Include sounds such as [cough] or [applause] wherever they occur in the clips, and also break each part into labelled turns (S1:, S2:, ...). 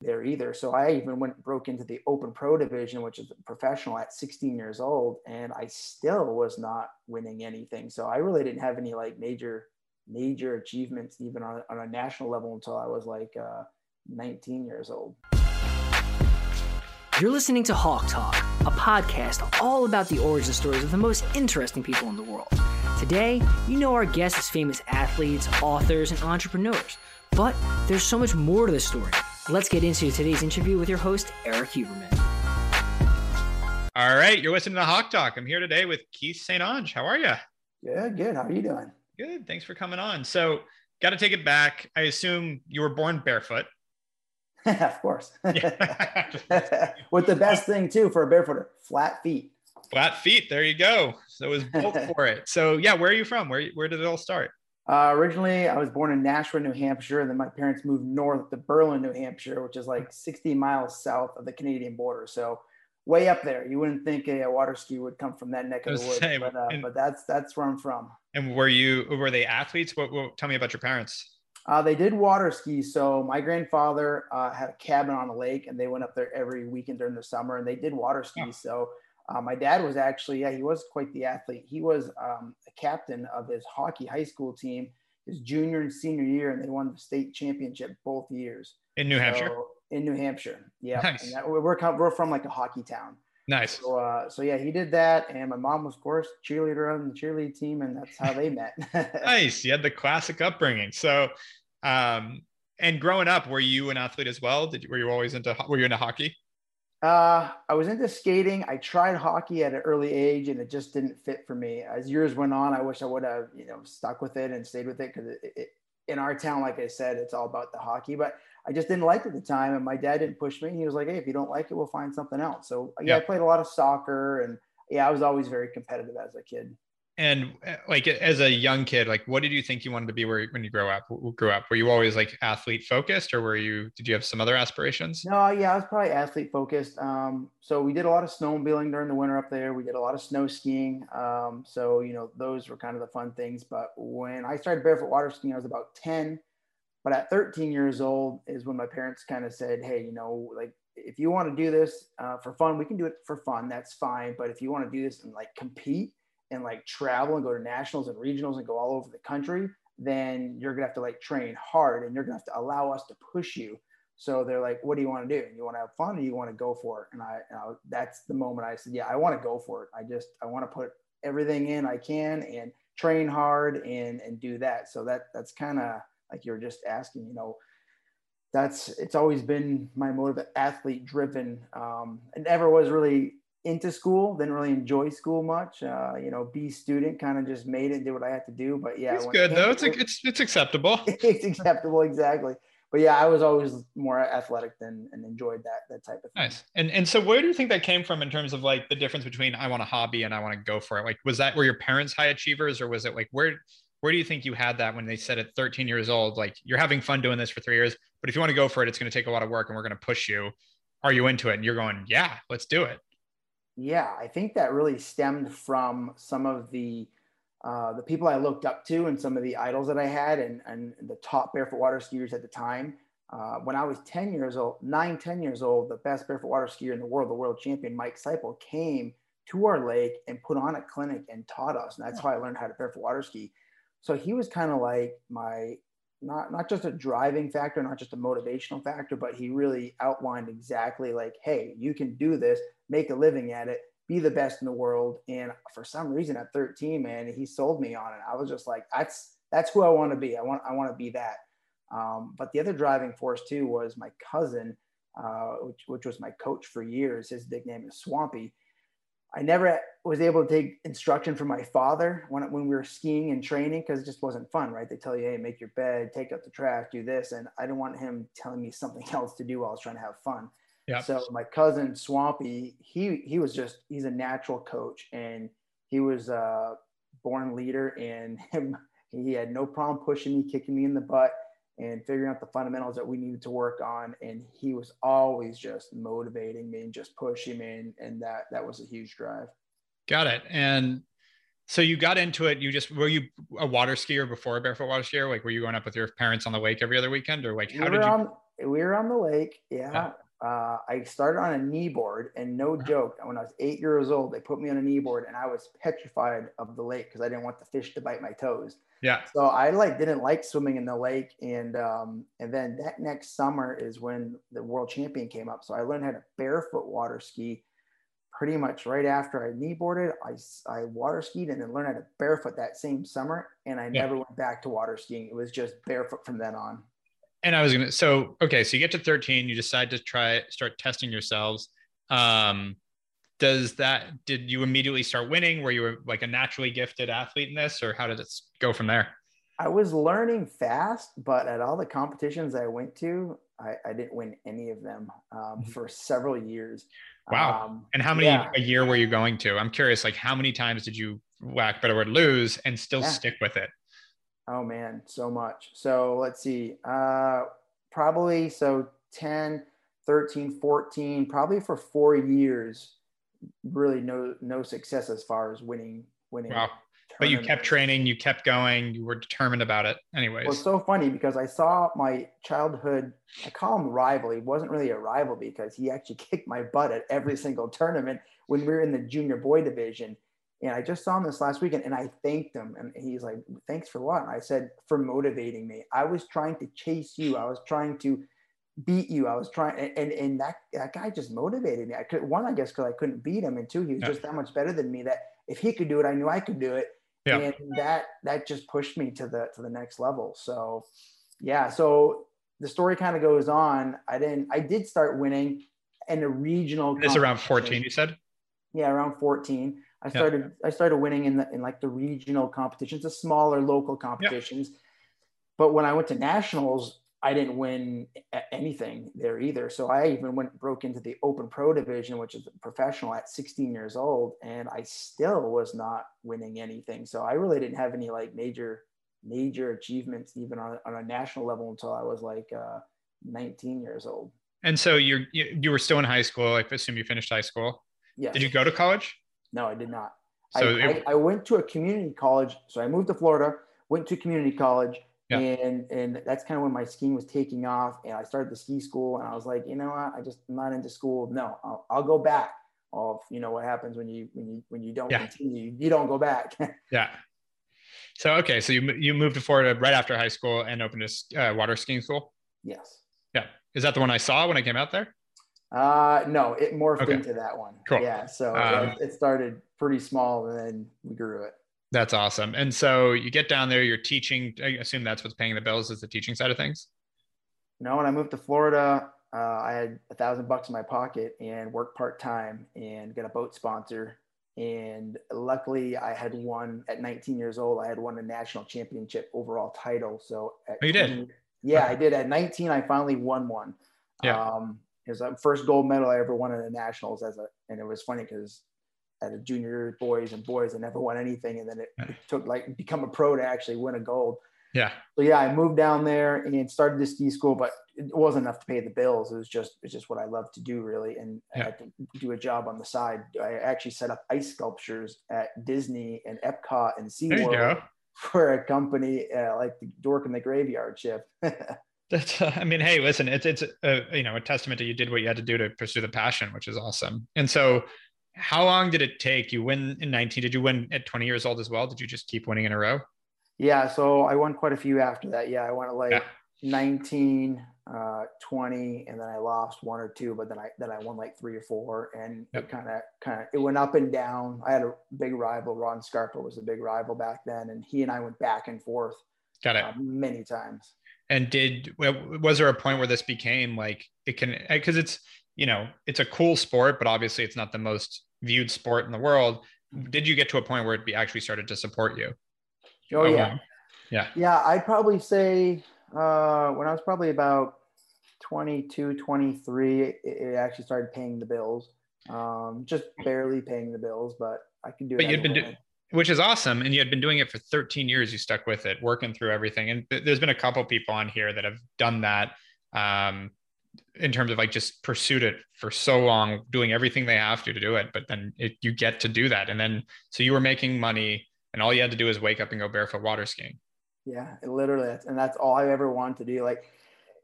S1: there either. So I even went broke into the open pro division, which is professional at 16 years old, and I still was not winning anything. So I really didn't have any like major major achievements even on, on a national level until I was like uh, 19 years old.
S2: You're listening to Hawke Talk, a podcast all about the origin stories of the most interesting people in the world. Today, you know our guests as famous athletes, authors, and entrepreneurs. But there's so much more to the story. Let's get into today's interview with your host, Erik Huberman.
S3: All right, you're listening to Hawke Talk. I'm here today with Keith St. Onge. How are you?
S1: Good, good. How are you doing?
S3: Good. Thanks for coming on. So, got to take it back. I assume you were born barefoot. [laughs]
S1: of course. [laughs] [laughs] With the best thing too for a barefooter, flat feet.
S3: Flat feet. There you go. So it was built for it. So yeah, where are you from? Where where did it all start?
S1: Uh, originally, I was born in Nashua, New Hampshire, and then my parents moved north to Berlin, New Hampshire, which is like 60 miles south of the Canadian border. So way up there. You wouldn't think a, a water ski would come from that neck of the woods, but, uh, but that's that's where I'm from.
S3: And were you were they athletes? What, what tell me about your parents?
S1: Uh, they did water ski. So my grandfather uh, had a cabin on a lake, and they went up there every weekend during the summer, and they did water ski. Oh. So uh, my dad was actually, yeah, he was quite the athlete. He was um, a captain of his hockey high school team his junior and senior year, and they won the state championship both years.
S3: In New Hampshire?
S1: in New Hampshire. Yeah. Nice. That, we're, we're from like a hockey town.
S3: Nice.
S1: So, uh, so yeah, he did that, and my mom was, of course, cheerleader on the cheerleading team, and that's how they met. [laughs]
S3: nice. You had the classic upbringing. So, um, and growing up, were you an athlete as well? Did you, were you always into were you into hockey?
S1: Uh, I was into skating. I tried hockey at an early age, and it just didn't fit for me. As years went on, I wish I would have, you know, stuck with it and stayed with it because in our town, like I said, it's all about the hockey. But I just didn't like it at the time, and my dad didn't push me. He was like, "Hey, if you don't like it, we'll find something else." So yeah, yeah. I played a lot of soccer, and yeah, I was always very competitive as a kid
S3: and uh, like as a young kid like what did you think you wanted to be where, when you grow up grew up? Were you always like athlete focused or were you did you have some other aspirations?
S1: No yeah i was probably athlete focused. Um, so we did a lot of snowmobiling during the winter up there. We did a lot of snow skiing. Um, so you know those were kind of the fun things. But when i started barefoot water skiing i was about 10 but at 13 years old is when my parents kind of said hey you know like if you want to do this uh, for fun we can do it for fun that's fine. But if you want to do this and like compete and like travel and go to nationals and regionals and go all over the country, then you're gonna have to like train hard and you're gonna have to allow us to push you. So they're like, what do you want to do? You want to have fun or you want to go for it? And I, and I that's the moment I said, yeah, I want to go for it. I just, I want to put everything in I can and train hard and, and do that. So that, that's kind of like you're just asking, you know, that's, it's always been my motive athlete driven. Um, and never was really into school, didn't really enjoy school much. Uh, you know, B student, kind of just made it, did what I had to do. But yeah,
S3: it's good though. It's, it's it's acceptable. [laughs]
S1: it's acceptable, exactly. But yeah, I was always more athletic than and enjoyed that that type of thing.
S3: Nice. And and so where do you think that came from in terms of like the difference between I want a hobby and I want to go for it? Like, was that were your parents high achievers, or was it like where where do you think you had that when they said at 13 years old, like you're having fun doing this for three years, but if you want to go for it, it's going to take a lot of work and we're going to push you. Are you into it? And you're going, yeah, let's do it.
S1: Yeah, I think that really stemmed from some of the uh, the people I looked up to and some of the idols that I had and, and the top barefoot water skiers at the time. Uh, when I was 10 years old, nine, 10 years old, the best barefoot water skier in the world, the world champion, Mike Seipel, came to our lake and put on a clinic and taught us. And that's how I learned how to barefoot water ski. So he was kind of like my, not, not just a driving factor, not just a motivational factor, but he really outlined exactly like, hey, you can do this make a living at it, be the best in the world. And for some reason at 13, man, he sold me on it. I was just like, that's that's who I want to be. I want I want to be that. Um, but the other driving force too was my cousin, uh, which, which was my coach for years. His nickname is Swampy. I never was able to take instruction from my father when, when we were skiing and training because it just wasn't fun, right? They tell you, hey, make your bed, take out the trash, do this. And I didn't want him telling me something [laughs] else to do while I was trying to have fun.
S3: Yeah.
S1: So my cousin Swampy, he he was just he's a natural coach and he was a born leader and [laughs] him he had no problem pushing me, kicking me in the butt and figuring out the fundamentals that we needed to work on. And he was always just motivating me and just pushing me. And, and that that was a huge drive.
S3: Got it. And so you got into it. You just were you a water skier before a barefoot water skier? Like were you going up with your parents on the lake every other weekend, or like how we did you?
S1: On, we were on the lake. Yeah.
S3: Yeah.
S1: Uh, I started on a knee board, and no joke, when I was eight years old, they put me on a knee board, and I was petrified of the lake because I didn't want the fish to bite my toes.
S3: Yeah.
S1: So I like didn't like swimming in the lake, and um, and then that next summer is when the world champion came up. So I learned how to barefoot water ski. Pretty much right after I knee boarded, I I water skied and then learned how to barefoot that same summer. And I
S3: Yeah.
S1: never went back to water skiing. It was just barefoot from then on.
S3: And I was gonna so okay, so you get to 13, you decide to try start testing yourselves. Um does that did you immediately start winning? Were you like a naturally gifted athlete in this, or how did it go from there?
S1: I was learning fast, but at all the competitions I went to, I, I didn't win any of them um,
S3: Mhm.
S1: for several years.
S3: Wow.
S1: Um,
S3: And how many
S1: Yeah.
S3: a year were you going to? I'm curious, like how many times did you whack better word lose and still
S1: Yeah.
S3: stick with it?
S1: Oh man, so much. So let's see. Uh, probably so 10, 13, 14, probably for four years, really no no success as far as winning winning.
S3: Wow. But you kept training, you kept going, you were determined about it anyways.
S1: Well, it's so funny because I saw my childhood, I call him rival. He wasn't really a rival because he actually [laughs] kicked my butt at every single tournament when we were in the junior boy division. And I just saw him this last weekend and I thanked him. And he's like, Thanks for what? And I said, For motivating me. I was trying to chase you. I was trying to beat you. I was trying, and, and, and that, that guy just motivated me. I could, one, I guess, because I couldn't beat him. And two, he was
S3: Yeah.
S1: just that much better than me that if he could do it, I knew I could do it
S3: Yeah.
S1: and that that just pushed me to the to the next level so yeah so the story kind of goes on i didn't i did start winning in a regional
S3: This around 14, you said?
S1: yeah around 14 i started i started winning in the in like the regional competitions the smaller local competitions but when i went to nationals i didn't win anything there either so i even went broke into the open pro division which is professional at 16 years old and i still was not winning anything so i really didn't have any like major major achievements even on, on a national level until i was like uh, 19 years old
S3: And so you're you, you were still in high school. I assume you finished high school.
S1: yeah
S3: Did you go to college?
S1: No i did not
S3: So
S1: I,
S3: it-
S1: I, I went to a community college. So I moved to Florida, went to community college,
S3: Yeah.
S1: and and that's kind of when my skiing was taking off. And I started the ski school, and I was like, you know what? I just I'm not into school. No, I'll, I'll go back. Of you know what happens when you when you when you don't
S3: Yeah.
S1: continue, you don't go back. [laughs]
S3: Yeah. So okay, so you you moved to Florida right after high school and opened a uh, water skiing school.
S1: yes.
S3: Yeah, is that the one I saw when I came out there?
S1: Uh, no, it morphed
S3: Okay.
S1: into that one.
S3: Cool.
S1: Yeah. So
S3: Um,
S1: it, it started pretty small, and then we grew it.
S3: That's awesome. And so you get down there, you're teaching. I assume that's what's paying the bills is the teaching side of things.
S1: No, when I moved to Florida, uh, I had a thousand bucks in my pocket and worked part time and got a boat sponsor. And luckily, I had won at 19 years old. I had won a national championship overall title. So
S3: Oh, you did?
S1: 20 yeah, I did. At 19, I finally won one.
S3: Yeah.
S1: Um, the first gold medal I ever won at the nationals as a, and it was funny because at a junior boys and boys, I never won anything. And then it, it took like become a pro to actually win a gold.
S3: Yeah.
S1: So yeah, I moved down there and started the ski school, but it wasn't enough to pay the bills. It was just it's just what I love to do really, and I had to do a job on the side. I actually set up ice sculptures at Disney and Epcot and SeaWorld [laughs] for a company uh, like the Dork in the Graveyard Shift. [laughs]
S3: That's. I mean, hey, listen, it's it's a, you know a testament that you did what you had to do to pursue the passion, which is awesome. And so, how long did it take? You win in 19. Did you win at 20 years old as well? Did you just keep winning in a row?
S1: yeah, so I won quite a few after that. Yeah, I won at like
S3: Yeah.
S1: 19, uh, 20, and then I lost one or two, but then I then I won like three or four, and
S3: Yep.
S1: it kind of kind of it went up and down. I had a big rival. Ron Scarpa was a big rival back then, and he and I went back and forth
S3: Got it.
S1: uh, many times.
S3: And did was there a point where this became like it can because it's you know it's a cool sport, but obviously it's not the most viewed sport in the world. Did you get to a point where it be actually started to support you?
S1: Oh yeah,
S3: wow. yeah,
S1: yeah. I'd probably say uh, when I was probably about 22, 23, it, it actually started paying the bills. Um, just barely paying the bills, but I could do it.
S3: But you'd been do-
S1: living.
S3: Which is awesome. And you had been doing it for 13 years. You stuck with it, working through everything. And th- there's been a couple people on here that have done that um, in terms of like just pursued it for so long, doing everything they have to to do it. But then it, you get to do that. And then so you were making money, and all you had to do is wake up and go barefoot water skiing.
S1: Yeah, it literally, and that's all I ever wanted to do. Like,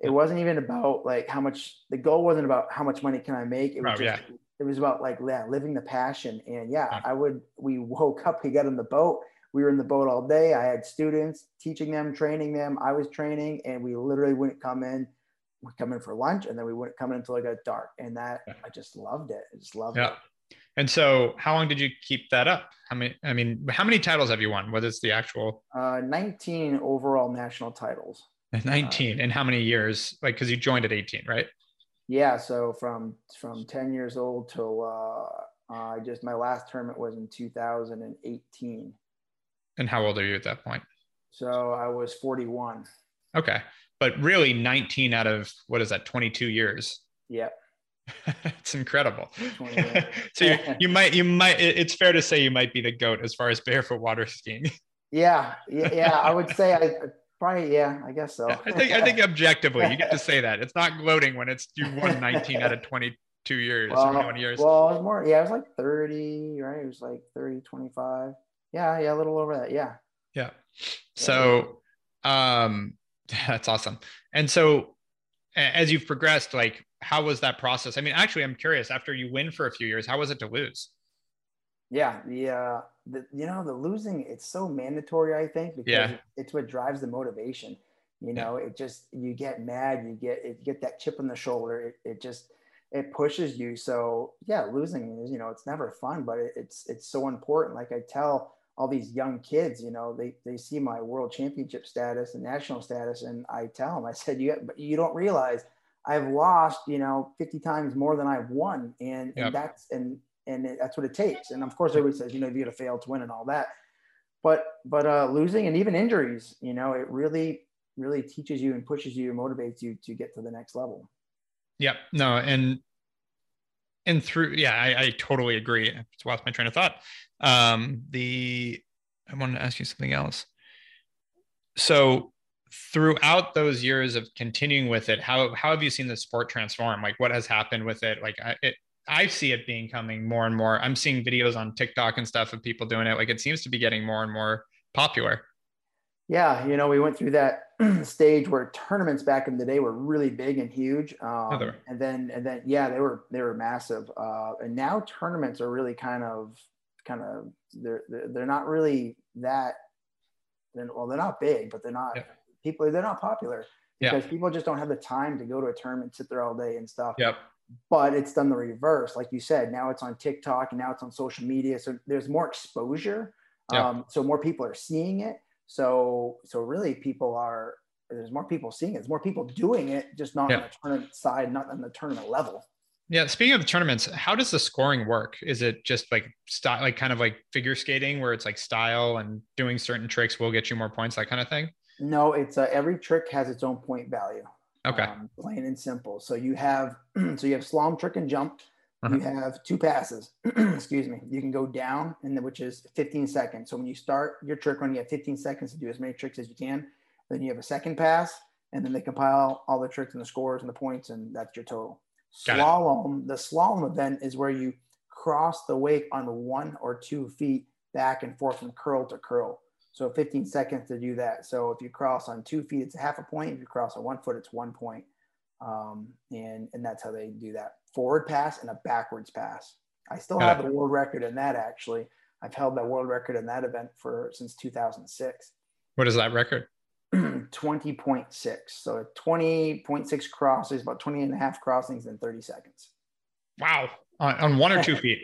S1: it wasn't even about like how much the goal wasn't about how much money can I make. It was
S3: Oh,
S1: just
S3: yeah.
S1: It was about like yeah, living the passion. And yeah. I would we woke up, we got in the boat, we were in the boat all day. I had students teaching them, training them, I was training, and we literally wouldn't come in, we'd come in for lunch and then we wouldn't come in until it got dark. And that. I just loved it. I just loved
S3: Yeah.
S1: it.
S3: And so, how long did you keep that up? How many? I mean, how many titles have you won? Whether it's the actual
S1: Uh, 19 overall national titles.
S3: 19? and how many years? Like, because you joined at 18, right?
S1: Yeah, so from from 10 years old till uh, uh, I just my last tournament was in 2018.
S3: And how old are you at that point?
S1: So I was 41.
S3: Okay, but really, 19 out of what is that? 22 years.
S1: Yep.
S3: it's [laughs] incredible. [laughs] so you, you might you might it's fair to say you might be the goat as far as barefoot water skiing. [laughs]
S1: Yeah, yeah, yeah. I would say I probably yeah. I guess so.
S3: I think I think [laughs] objectively you get to say that. It's not gloating when it's you won 19 out of 22 years,
S1: well,
S3: 21 years.
S1: well, it was more. Yeah, it was like 30. Right, it was like 30, 25. Yeah, yeah, a little over that. Yeah.
S3: Yeah. So um [laughs] that's awesome. And so as you've progressed, like how was that process? I mean, actually, I'm curious, after you win for a few years, how was it to lose?
S1: Yeah, the uh, the you know the losing it's so mandatory. I think because
S3: Yeah.
S1: it's what drives the motivation. You
S3: Yeah.
S1: know, it just you get mad, you get it, get that chip on the shoulder. It, it just it pushes you. So yeah, losing is you know it's never fun, but it, it's it's so important. Like I tell all these young kids, you know, they they see my world championship status and national status, and I tell them, I said, you but you don't realize I've lost, you know, 50 times more than I've won. And,
S3: Yep.
S1: and that's, and, and it, that's what it takes. And of course, everybody says, you know, if you got to fail to win and all that. But, but uh, losing and even injuries, you know, it really, really teaches you and pushes you and motivates you to get to the next level.
S3: Yep. No, and and through yeah, I, I totally agree. I just lost my train of thought. Um, the I wanted to ask you something else. So throughout those years of continuing with it, how how have you seen the sport transform? Like what has happened with it? Like I it I see it being coming more and more. I'm seeing videos on TikTok and stuff of people doing it. Like it seems to be getting more and more popular.
S1: Yeah, you know, we went through that [clears throat] stage where tournaments back in the day were really big and huge, um,
S3: were.
S1: and then and then yeah, they were they were massive. Uh, and now tournaments are really kind of kind of they're they're, not really that. They're, well, they're not big, but they're not
S3: Yeah.
S1: people. They're not popular
S3: Yeah.
S1: because people just don't have the time to go to a tournament, sit there all day and stuff
S3: Yep.
S1: But it's done the reverse like you said now it's on tiktok and now it's on social media so there's more exposure
S3: Yeah.
S1: um, so more people are seeing it so so really people are there's more people seeing it there's more people doing it just not on the tournament side not on the tournament level
S3: Yeah. Speaking of the tournaments, how does the scoring work? Is it just like style, like kind of like figure skating, where it's like style and doing certain tricks will get you more points, that kind of thing?
S1: no it's uh, every trick has its own point value
S3: Okay.
S1: um, plain and simple. So you have [clears throat] so you have slalom trick and jump.
S3: Uh-huh.
S1: you have two passes. [clears throat] Excuse me. You can go down and which is 15 seconds. So when you start your trick run you have 15 seconds to do as many tricks as you can. Then you have a second pass and then they compile all the tricks and the scores and the points and that's your total.
S3: Got it.
S1: slalom the slalom event is where you cross the wake on one or two feet back and forth from curl to curl so 15 seconds to do that. So if you cross on two feet, it's a half a point. If you cross on one foot, it's one point. Um, and, and that's how they do that forward pass and a backwards pass. I still
S3: Got
S1: have
S3: it.
S1: the world record in that actually. I've held that world record in that event for since 2006.
S3: What is that record? [clears throat]
S1: 20.6. So 20.6 crosses, about 20 and a half crossings in 30 seconds
S3: Wow. On, on one or two [laughs] feet.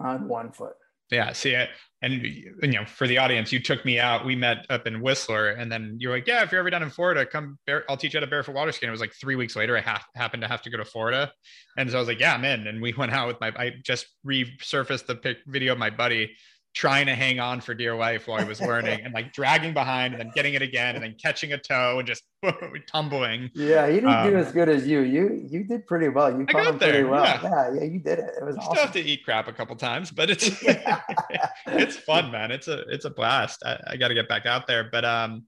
S1: on one foot.
S3: Yeah. See it. And, you know, for the audience, you took me out. We met up in Whistler, and then you're like, "Yeah, if you're ever down in Florida, come. Bare, I'll teach you how to barefoot water ski." And it was like three weeks later, I ha- happened to have to go to Florida, and so I was like, "Yeah, I'm in." And we went out with my. I just resurfaced the pic, video of my buddy trying to hang on for dear life while he was learning, and like dragging behind, and then getting it again, and then catching a toe, and just [laughs] tumbling.
S1: Yeah, he didn't do
S3: Um,
S1: as good as you. You you did pretty well. You caught him pretty
S3: there,
S1: well.
S3: yeah.
S1: Yeah. yeah, you did it. It was
S3: You
S1: awesome.
S3: still have to eat crap a couple times, but it's [laughs] [laughs] it's fun, man. It's a it's a blast. I, I got to get back out there, but um,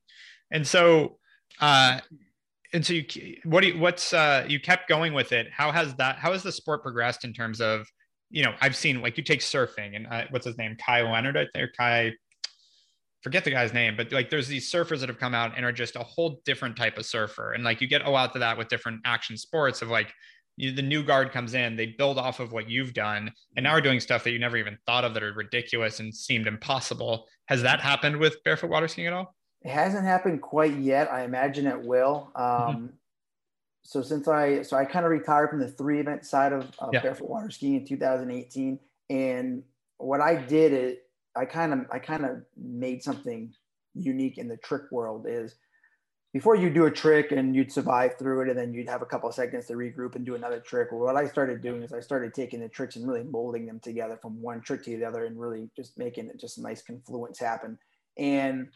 S3: and so uh, and so you what do you what's uh you kept going with it? How has that? How has the sport progressed in terms of you know I've seen like you take surfing and uh, what's his name Kai Leonard I think or Kai forget the guy's name, but like there's these surfers that have come out and are just a whole different type of surfer. And like you get a lot to that with different action sports of like you, the new guard comes in, they build off of what you've done, and now are doing stuff that you never even thought of that are ridiculous and seemed impossible. Has that happened with barefoot water skiing at all?
S1: It hasn't happened quite yet. I imagine it will. Um, mm-hmm. So since I so I kind of retired from the three event side of, of yeah. barefoot water skiing in 2018, and what I did it I kind of I kind of made something unique in the trick world is before you do a trick and you'd survive through it and then you'd have a couple of seconds to regroup and do another trick. Well, what I started doing is I started taking the tricks and really molding them together from one trick to the other and really just making it just a nice confluence happen. And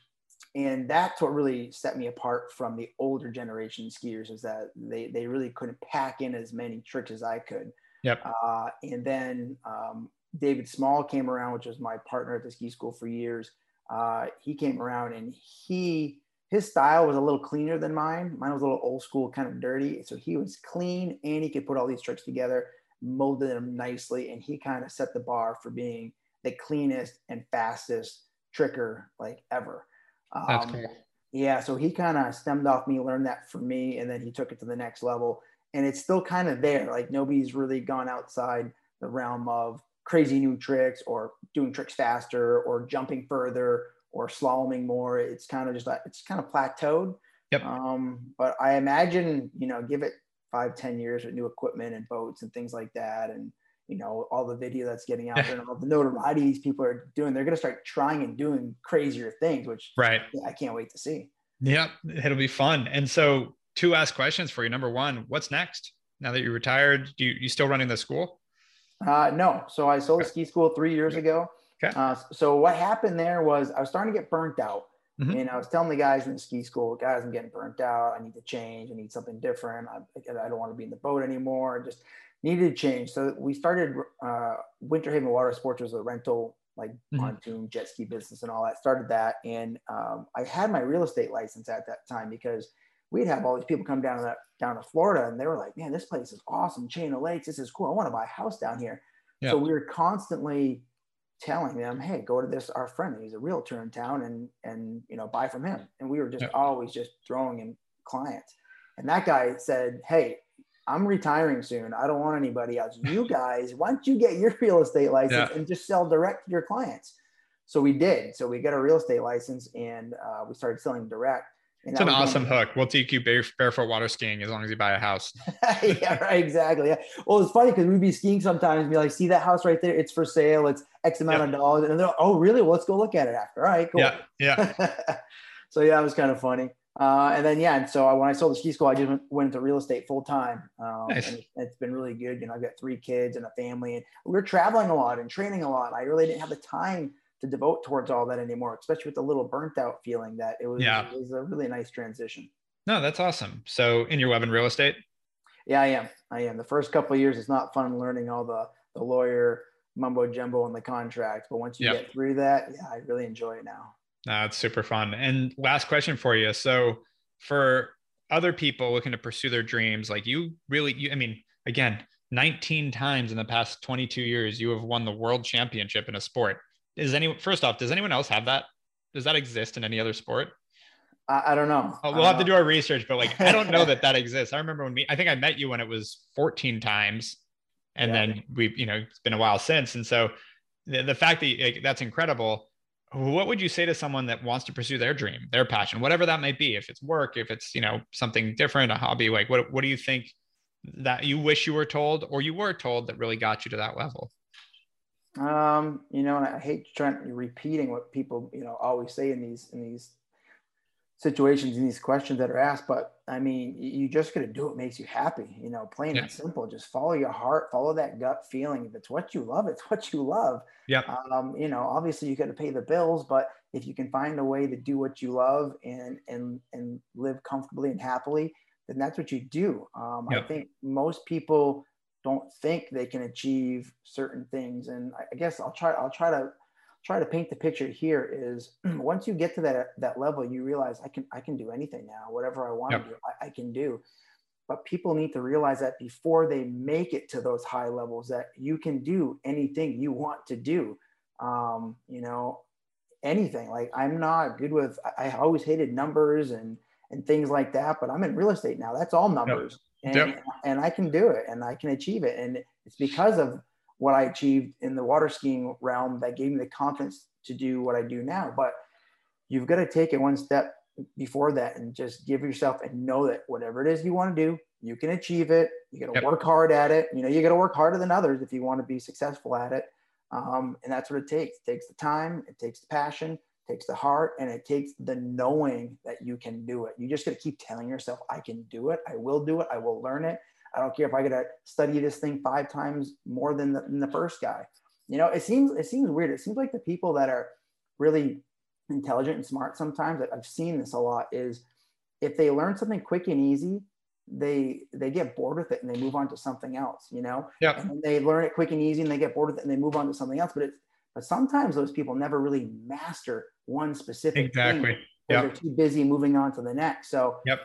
S1: and that's what really set me apart from the older generation skiers is that they they really couldn't pack in as many tricks as I could.
S3: Yep.
S1: Uh, and then um, David Small came around, which was my partner at the ski school for years. Uh, he came around and he his style was a little cleaner than mine. Mine was a little old school, kind of dirty. So he was clean and he could put all these tricks together, molded them nicely, and he kind of set the bar for being the cleanest and fastest tricker like ever.
S3: That's um, cool.
S1: Yeah, so he kind of stemmed off me, learned that from me, and then he took it to the next level. And it's still kind of there. Like nobody's really gone outside the realm of crazy new tricks or doing tricks faster or jumping further or slaloming more. It's kind of just like it's kind of plateaued.
S3: Yep.
S1: Um, but I imagine, you know, give it five, ten years with new equipment and boats and things like that. And, you know, all the video that's getting out [laughs] there and all the notoriety these people are doing, they're going to start trying and doing crazier things, which
S3: right.
S1: I can't wait to see.
S3: Yep. It'll be fun. And so two ask questions for you. Number one, what's next? Now that you're retired, do you, you still running the school?
S1: Uh, no. So I sold okay. ski school three years ago.
S3: Okay.
S1: Uh, so what happened there was I was starting to get burnt out. Mm-hmm. And I was telling the guys in the ski school, guys, I'm getting burnt out. I need to change. I need something different. I, I don't want to be in the boat anymore. Just needed to change. So we started uh, Winter Haven Water Sports was a rental like mm-hmm. pontoon jet ski business and all that. Started that, and um, I had my real estate license at that time because we'd have all these people come down to that, down to Florida, and they were like, "Man, this place is awesome. Chain of Lakes. This is cool. I want to buy a house down here." Yeah. So we were constantly telling them, "Hey, go to this our friend. He's a realtor in town, and and you know buy from him." And we were just yeah. always just throwing in clients. And that guy said, "Hey, I'm retiring soon. I don't want anybody else. You guys, why don't you get your real estate license yeah. and just sell direct to your clients?" So we did. So we got a real estate license and uh, we started selling direct.
S3: It's an awesome hook. We'll take you barefoot water skiing as long as you buy a house. [laughs]
S1: yeah, right. Exactly. Yeah. Well, it's funny because we'd be skiing sometimes and be like, see that house right there? It's for sale. It's X amount of dollars. And they're like, oh, really? Well, let's go look at it after. All right, cool.
S3: Yeah. Yeah. [laughs]
S1: so, yeah, it was kind of funny. Uh, and then, yeah. And so I, when I sold the ski school, I just went, went into real estate full time. Um, nice. And it's been really good. You know, I've got three kids and a family, and we're traveling a lot and training a lot. I really didn't have the time to devote towards all that anymore, especially with the little burnt out feeling that it was, yeah. it was a really nice transition.
S3: No, that's awesome. So in your web and real estate?
S1: Yeah, I am. I am. The first couple of years, it's not fun learning all the, the lawyer mumbo jumbo and the contract. But once you yep. get through that, yeah, I really enjoy it now.
S3: That's super fun. And last question for you. So for other people looking to pursue their dreams, like you really, you, I mean, again, 19 times in the past 22 years, you have won the world championship in a sport. Is any first off, does anyone else have that? Does that exist in any other sport?
S1: I, I don't know.
S3: Oh, we'll have know. to do our research, but like I don't know that that [laughs] exists. I remember when me, I think I met you when it was 14 times, and yeah. then we've you know, it's been a while since. And so the, the fact that like, that's incredible. What would you say to someone that wants to pursue their dream, their passion, whatever that might be? If it's work, if it's you know something different, a hobby, like what what do you think that you wish you were told or you were told that really got you to that level?
S1: Um, you know, and I hate trying repeating what people, you know, always say in these in these situations and these questions that are asked. But I mean, you just got to do what makes you happy. You know, plain yeah. and simple. Just follow your heart, follow that gut feeling. If it's what you love, it's [laughs] what you love.
S3: Yeah.
S1: Um, you know, obviously you got to pay the bills, but if you can find a way to do what you love and and and live comfortably and happily, then that's what you do. Um, yep. I think most people don't think they can achieve certain things. And I guess I'll try, I'll try to try to paint the picture here is [clears throat] once you get to that, that level, you realize I can, I can do anything now, whatever I want yep. to do, I, I can do. But people need to realize that before they make it to those high levels, that you can do anything you want to do. Um, you know, anything. Like I'm not good with. I always hated numbers and and things like that. But I'm in real estate now. That's all numbers, yep. and yep. and I can do it and I can achieve it. And it's because of what I achieved in the water skiing realm that gave me the confidence to do what I do now. But you've got to take it one step before that and just give yourself and know that whatever it is you want to do, you can achieve it. You got to yep. work hard at it. You know, you got to work harder than others if you want to be successful at it. Um, and that's what it takes. It takes the time, it takes the passion, it takes the heart, and it takes the knowing that you can do it. You just got to keep telling yourself, I can do it. I will do it. I will learn it. I don't care if I got to study this thing five times more than the, than the first guy. You know, it seems it seems weird. It seems like the people that are really intelligent and smart sometimes i've seen this a lot is if they learn something quick and easy they they get bored with it and they move on to something else you know
S3: yeah
S1: and they learn it quick and easy and they get bored with it and they move on to something else but it's but sometimes those people never really master one specific
S3: exactly
S1: thing yep. they're too busy moving on to the next so
S3: yep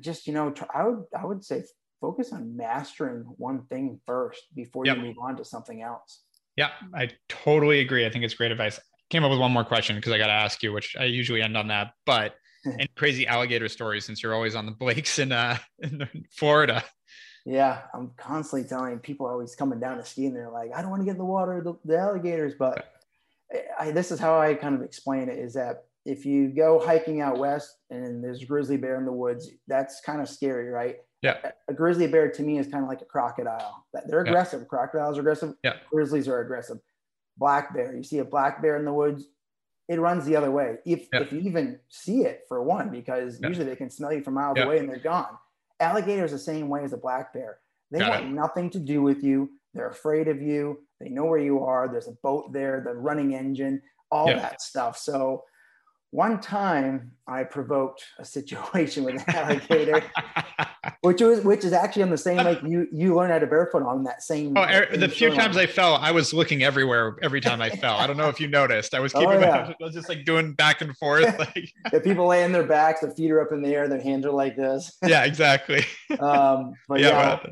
S1: just you know try, i would i would say focus on mastering one thing first before yep. you move on to something else
S3: yeah i totally agree i think it's great advice came up with one more question because I got to ask you, which I usually end on that. But [laughs] any crazy alligator stories since you're always on the Blakes in uh [laughs] in Florida?
S1: Yeah, I'm constantly telling people always coming down to ski and they're like, I don't want to get in the water, the, the alligators. But I, this is how I kind of explain it: is that if you go hiking out west and there's a grizzly bear in the woods, that's kind of scary, right?
S3: Yeah.
S1: A grizzly bear to me is kind of like a crocodile. They're aggressive. Yeah. Crocodiles are aggressive.
S3: Yeah.
S1: Grizzlies are aggressive black bear. You see a black bear in the woods, it runs the other way. If, yeah. if you even see it for one, because yeah. usually they can smell you from miles away and they're gone. Alligators the same way as a black bear. They Got want it. nothing to do with you. They're afraid of you. They know where you are. There's a boat there, the running engine, all that stuff. So one time I provoked a situation with an alligator, [laughs] which was which is actually on the same like [laughs] you you learn how to barefoot on that same.
S3: Oh, er, the few times I fell, I was looking everywhere every time I fell. I don't know if you noticed. I was oh, keeping, oh, yeah. [laughs] I was just like doing back and forth. Like
S1: the people lay in their backs, their feet are up in the air, their hands are like this.
S3: yeah, exactly.
S1: um, but yeah, yeah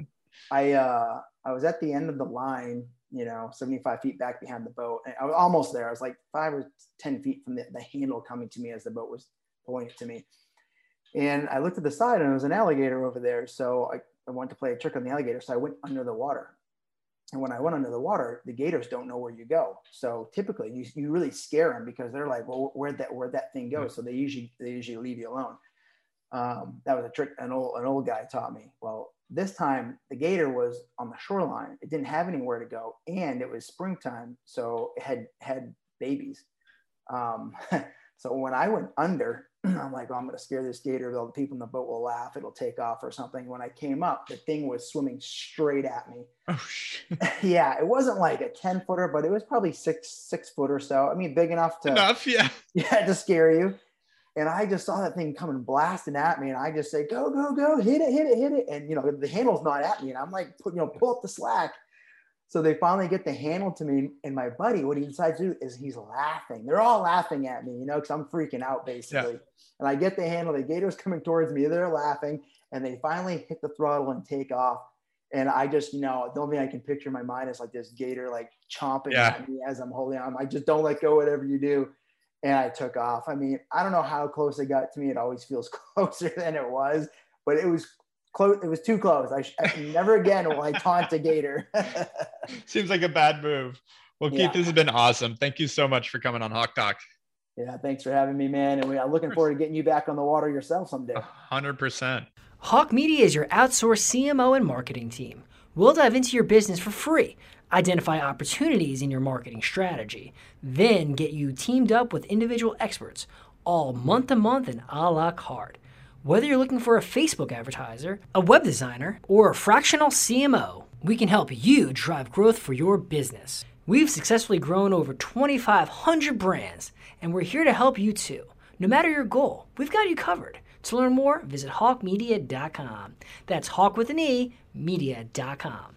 S1: I uh, I was at the end of the line you know, 75 feet back behind the boat. And I was almost there. I was like five or 10 feet from the, the handle coming to me as the boat was pulling it to me. And I looked at the side and there was an alligator over there. So I, I wanted to play a trick on the alligator. So I went under the water. And when I went under the water, the gators don't know where you go. So typically you, you really scare them because they're like, well, where'd that, where'd that thing go? So they usually, they usually leave you alone. Um, that was a trick an old, an old guy taught me. Well, this time the gator was on the shoreline. It didn't have anywhere to go, and it was springtime, so it had had babies. Um, [laughs] so when I went under, [clears throat] I'm like, oh, I'm going to scare this gator. All the people in the boat will laugh. It'll take off or something. When I came up, the thing was swimming straight at me. [laughs]
S3: Oh, [laughs]
S1: yeah, it wasn't like a 10 footer, but it was probably six six foot or so. I mean, big enough to
S3: enough, yeah,
S1: yeah, to scare you. And I just saw that thing coming blasting at me, and I just say, "Go, go, go! Hit it, hit it, hit it!" And you know, the handle's not at me, and I'm like, "Put, you know, pull up the slack." So they finally get the handle to me, and my buddy, what he decides to do is he's laughing. They're all laughing at me, you know, because I'm freaking out basically. Yeah. And I get the handle, the gator's [laughs] coming towards me, they're laughing, and they finally hit the throttle and take off. And I just, you know, the only thing I can picture in my mind is like this gator like chomping yeah. at me as I'm holding on. I just don't let go, whatever you do and I took off. I mean, I don't know how close it got to me. It always feels [laughs] closer than it was, but it was close. It was too close. I, sh- I never again will I taunt a gator. [laughs]
S3: Seems like a bad move. Well, Keith, yeah. this has been awesome. Thank you so much for coming on Hawke Talk.
S1: Yeah, thanks for having me, man. And we are looking forward to getting you back on the water yourself someday.
S3: hundred percent.
S2: Hawke Media is your outsourced CMO and marketing team. We'll dive into your business for free identify opportunities in your marketing strategy, then get you teamed up with individual experts, all month to month and a la carte. Whether you're looking for a Facebook advertiser, a web designer, or a fractional CMO, we can help you drive growth for your business. We've successfully grown over 2,500 brands, and we're here to help you too. No matter your goal, we've got you covered. To learn more, visit hawkemedia.com. That's hawk with an E, media.com.